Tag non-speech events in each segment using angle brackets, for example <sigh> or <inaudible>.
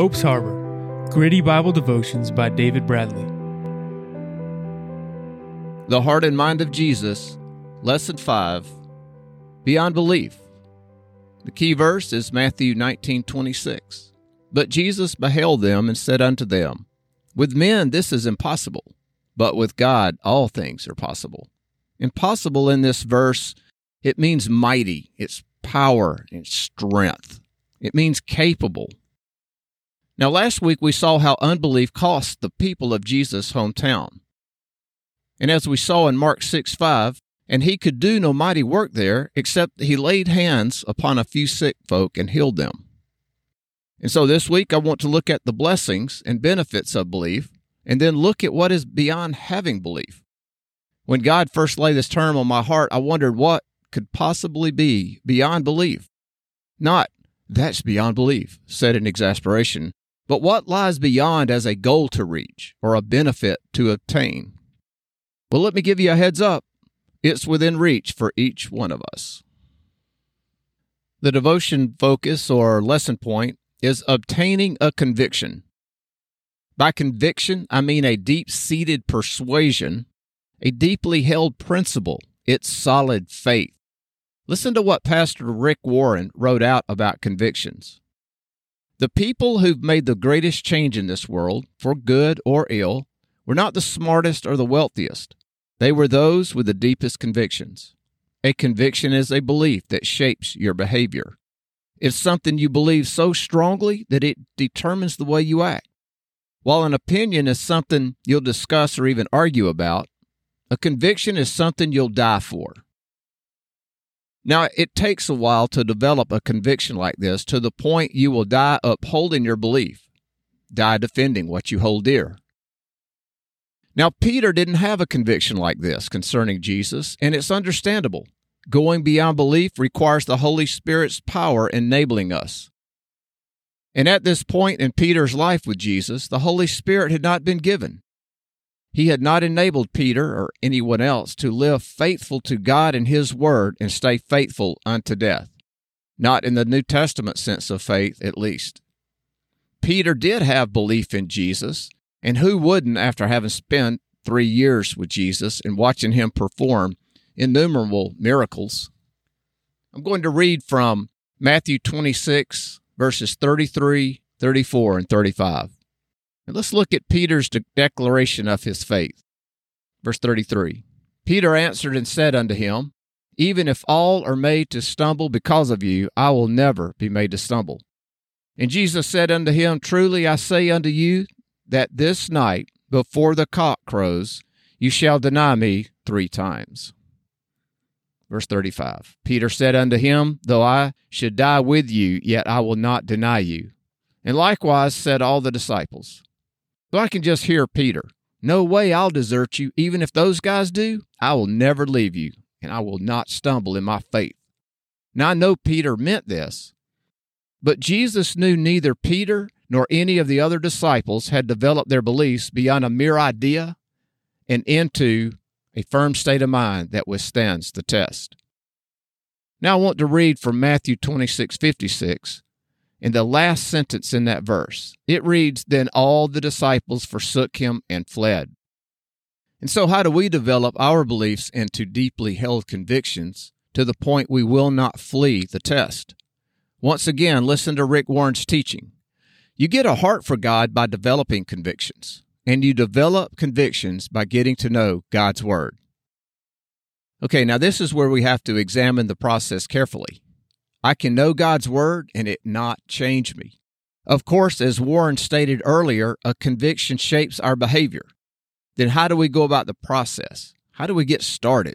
Hope's Harbor Gritty Bible Devotions by David Bradley. The Heart and Mind of Jesus, Lesson 5 Beyond Belief. The key verse is Matthew 19:26. But Jesus beheld them and said unto them, With men this is impossible, but with God all things are possible. Impossible in this verse, it means mighty, it's power and strength. It means capable. Now, last week we saw how unbelief cost the people of Jesus' hometown. And as we saw in Mark 6 5, and he could do no mighty work there, except he laid hands upon a few sick folk and healed them. And so this week I want to look at the blessings and benefits of belief, and then look at what is beyond having belief. When God first laid this term on my heart, I wondered what could possibly be beyond belief. Not, that's beyond belief, said in exasperation, but what lies beyond as a goal to reach or a benefit to obtain? Well, let me give you a heads up. It's within reach for each one of us. The devotion focus or lesson point is obtaining a conviction. By conviction, I mean a deep seated persuasion, a deeply held principle, it's solid faith. Listen to what Pastor Rick Warren wrote out about convictions. The people who've made the greatest change in this world, for good or ill, were not the smartest or the wealthiest. They were those with the deepest convictions. A conviction is a belief that shapes your behavior. It's something you believe so strongly that it determines the way you act. While an opinion is something you'll discuss or even argue about, a conviction is something you'll die for. Now, it takes a while to develop a conviction like this to the point you will die upholding your belief, die defending what you hold dear. Now, Peter didn't have a conviction like this concerning Jesus, and it's understandable. Going beyond belief requires the Holy Spirit's power enabling us. And at this point in Peter's life with Jesus, the Holy Spirit had not been given. He had not enabled Peter or anyone else to live faithful to God and His Word and stay faithful unto death. Not in the New Testament sense of faith, at least. Peter did have belief in Jesus, and who wouldn't after having spent three years with Jesus and watching Him perform innumerable miracles? I'm going to read from Matthew 26, verses 33, 34, and 35. And let's look at Peter's de- declaration of his faith. Verse 33 Peter answered and said unto him, Even if all are made to stumble because of you, I will never be made to stumble. And Jesus said unto him, Truly I say unto you, that this night, before the cock crows, you shall deny me three times. Verse 35 Peter said unto him, Though I should die with you, yet I will not deny you. And likewise said all the disciples. So I can just hear Peter. No way I'll desert you. Even if those guys do, I will never leave you, and I will not stumble in my faith. Now I know Peter meant this, but Jesus knew neither Peter nor any of the other disciples had developed their beliefs beyond a mere idea and into a firm state of mind that withstands the test. Now I want to read from Matthew 26 56 in the last sentence in that verse. It reads, Then all the disciples forsook him and fled. And so, how do we develop our beliefs into deeply held convictions to the point we will not flee the test? Once again, listen to Rick Warren's teaching. You get a heart for God by developing convictions, and you develop convictions by getting to know God's Word. Okay, now this is where we have to examine the process carefully. I can know God's word and it not change me. Of course, as Warren stated earlier, a conviction shapes our behavior. Then how do we go about the process? How do we get started?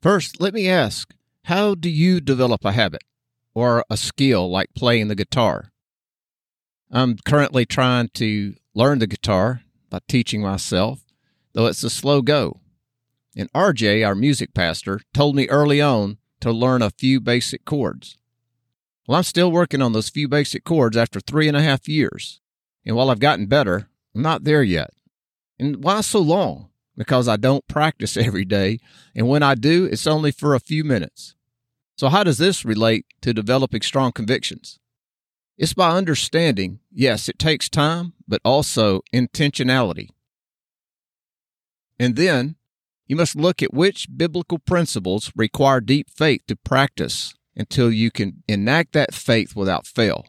First, let me ask, how do you develop a habit or a skill like playing the guitar? I'm currently trying to learn the guitar by teaching myself, though it's a slow go. And RJ, our music pastor, told me early on to learn a few basic chords. Well, I'm still working on those few basic chords after three and a half years. And while I've gotten better, I'm not there yet. And why so long? Because I don't practice <laughs> every day. And when I do, it's only for a few minutes. So, how does this relate to developing strong convictions? It's by understanding, yes, it takes time, but also intentionality. And then you must look at which biblical principles require deep faith to practice until you can enact that faith without fail.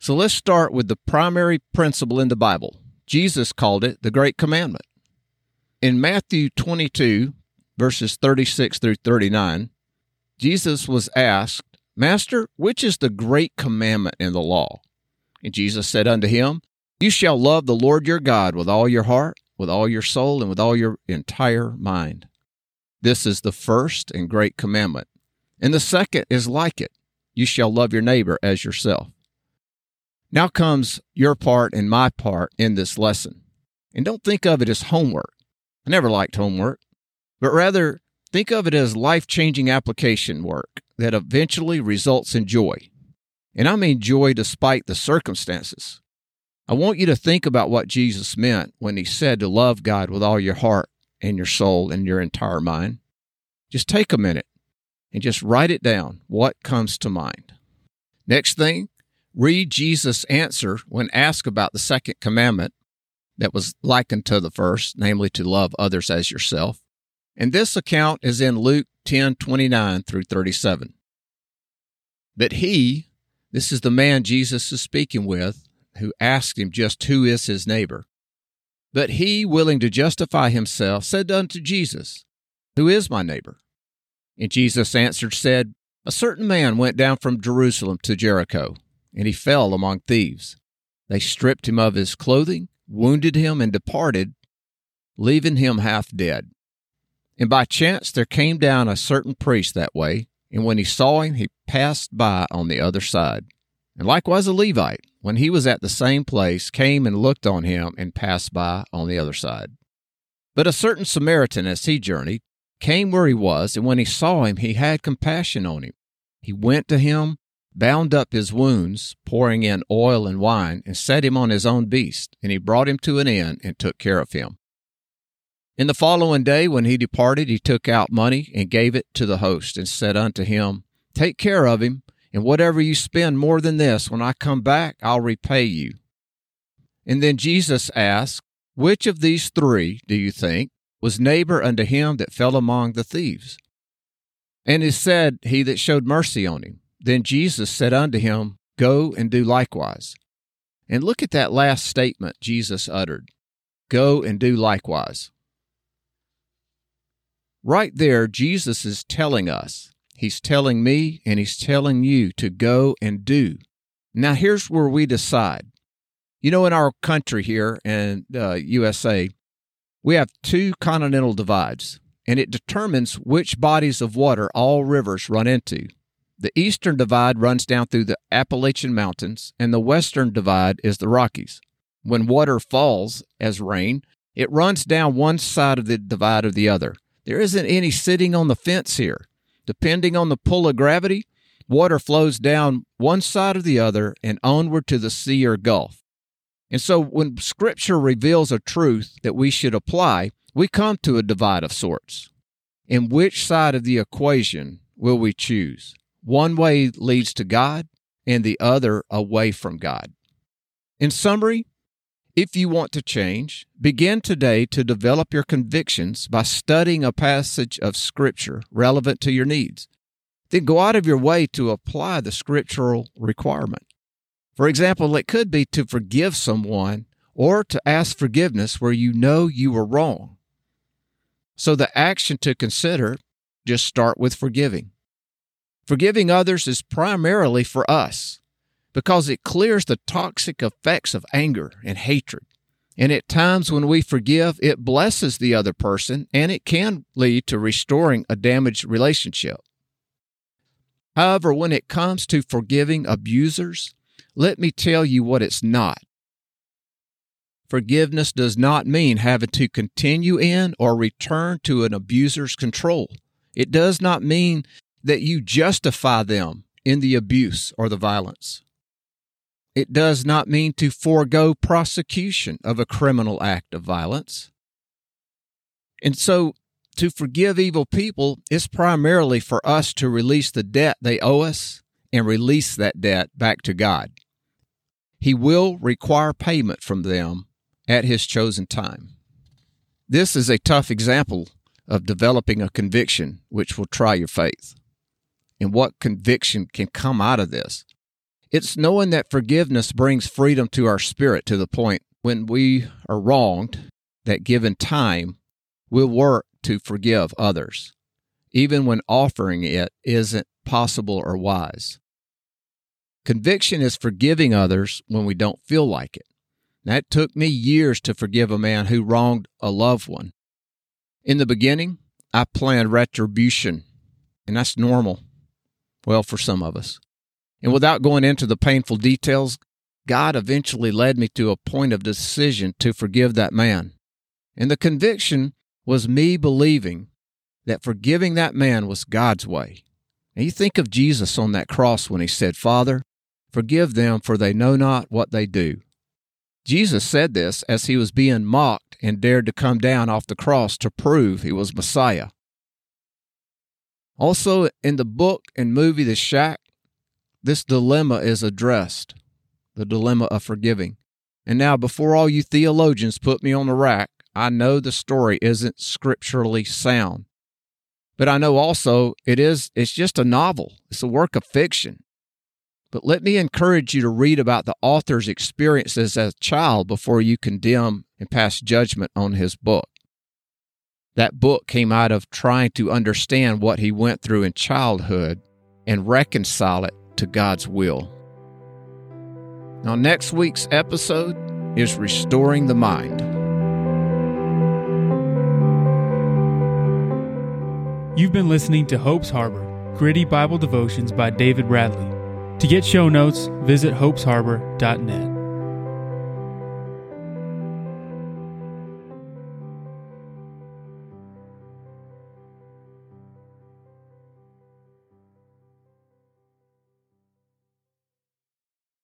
So let's start with the primary principle in the Bible. Jesus called it the Great Commandment. In Matthew 22, verses 36 through 39, Jesus was asked, Master, which is the great commandment in the law? And Jesus said unto him, You shall love the Lord your God with all your heart, with all your soul, and with all your entire mind. This is the first and great commandment. And the second is like it you shall love your neighbor as yourself. Now comes your part and my part in this lesson. And don't think of it as homework. I never liked homework, but rather think of it as life changing application work that eventually results in joy. And I mean joy despite the circumstances. I want you to think about what Jesus meant when he said to love God with all your heart and your soul and your entire mind. Just take a minute and just write it down what comes to mind. Next thing, read Jesus' answer when asked about the second commandment that was likened to the first, namely to love others as yourself. And this account is in Luke 10 29 through 37. But he, this is the man Jesus is speaking with, who asked him just who is his neighbor. But he, willing to justify himself, said unto Jesus, Who is my neighbor? And Jesus answered, said, A certain man went down from Jerusalem to Jericho, and he fell among thieves. They stripped him of his clothing, wounded him, and departed, leaving him half dead. And by chance there came down a certain priest that way, and when he saw him, he passed by on the other side. And likewise a Levite, when he was at the same place, came and looked on him and passed by on the other side. But a certain Samaritan, as he journeyed, came where he was, and when he saw him, he had compassion on him. He went to him, bound up his wounds, pouring in oil and wine, and set him on his own beast, and he brought him to an inn and took care of him. In the following day, when he departed, he took out money and gave it to the host, and said unto him, Take care of him, and whatever you spend more than this, when I come back, I'll repay you. And then Jesus asked, Which of these three, do you think, was neighbor unto him that fell among the thieves. And it said, He that showed mercy on him. Then Jesus said unto him, Go and do likewise. And look at that last statement Jesus uttered Go and do likewise. Right there, Jesus is telling us, He's telling me, and He's telling you to go and do. Now, here's where we decide. You know, in our country here in uh, USA, we have two continental divides, and it determines which bodies of water all rivers run into. The eastern divide runs down through the Appalachian Mountains, and the western divide is the Rockies. When water falls as rain, it runs down one side of the divide or the other. There isn't any sitting on the fence here. Depending on the pull of gravity, water flows down one side or the other and onward to the sea or gulf. And so when Scripture reveals a truth that we should apply, we come to a divide of sorts. In which side of the equation will we choose? One way leads to God, and the other away from God. In summary, if you want to change, begin today to develop your convictions by studying a passage of Scripture relevant to your needs. Then go out of your way to apply the scriptural requirement. For example, it could be to forgive someone or to ask forgiveness where you know you were wrong. So the action to consider just start with forgiving. Forgiving others is primarily for us because it clears the toxic effects of anger and hatred. And at times when we forgive, it blesses the other person and it can lead to restoring a damaged relationship. However, when it comes to forgiving abusers, let me tell you what it's not. Forgiveness does not mean having to continue in or return to an abuser's control. It does not mean that you justify them in the abuse or the violence. It does not mean to forego prosecution of a criminal act of violence. And so, to forgive evil people is primarily for us to release the debt they owe us and release that debt back to God. He will require payment from them at His chosen time. This is a tough example of developing a conviction which will try your faith. And what conviction can come out of this? It's knowing that forgiveness brings freedom to our spirit to the point when we are wronged, that given time, we'll work to forgive others, even when offering it isn't possible or wise. Conviction is forgiving others when we don't feel like it. That took me years to forgive a man who wronged a loved one. In the beginning, I planned retribution, and that's normal. Well, for some of us. And without going into the painful details, God eventually led me to a point of decision to forgive that man. And the conviction was me believing that forgiving that man was God's way. And you think of Jesus on that cross when he said, Father, forgive them, for they know not what they do. Jesus said this as he was being mocked and dared to come down off the cross to prove he was Messiah. Also, in the book and movie The Shack, this dilemma is addressed the dilemma of forgiving. And now, before all you theologians put me on the rack, I know the story isn't scripturally sound. But I know also it is it's just a novel. It's a work of fiction. But let me encourage you to read about the author's experiences as a child before you condemn and pass judgment on his book. That book came out of trying to understand what he went through in childhood and reconcile it to God's will. Now, next week's episode is Restoring the Mind. You've been listening to Hope's Harbor, gritty Bible devotions by David Bradley. To get show notes, visit hopesharbor.net.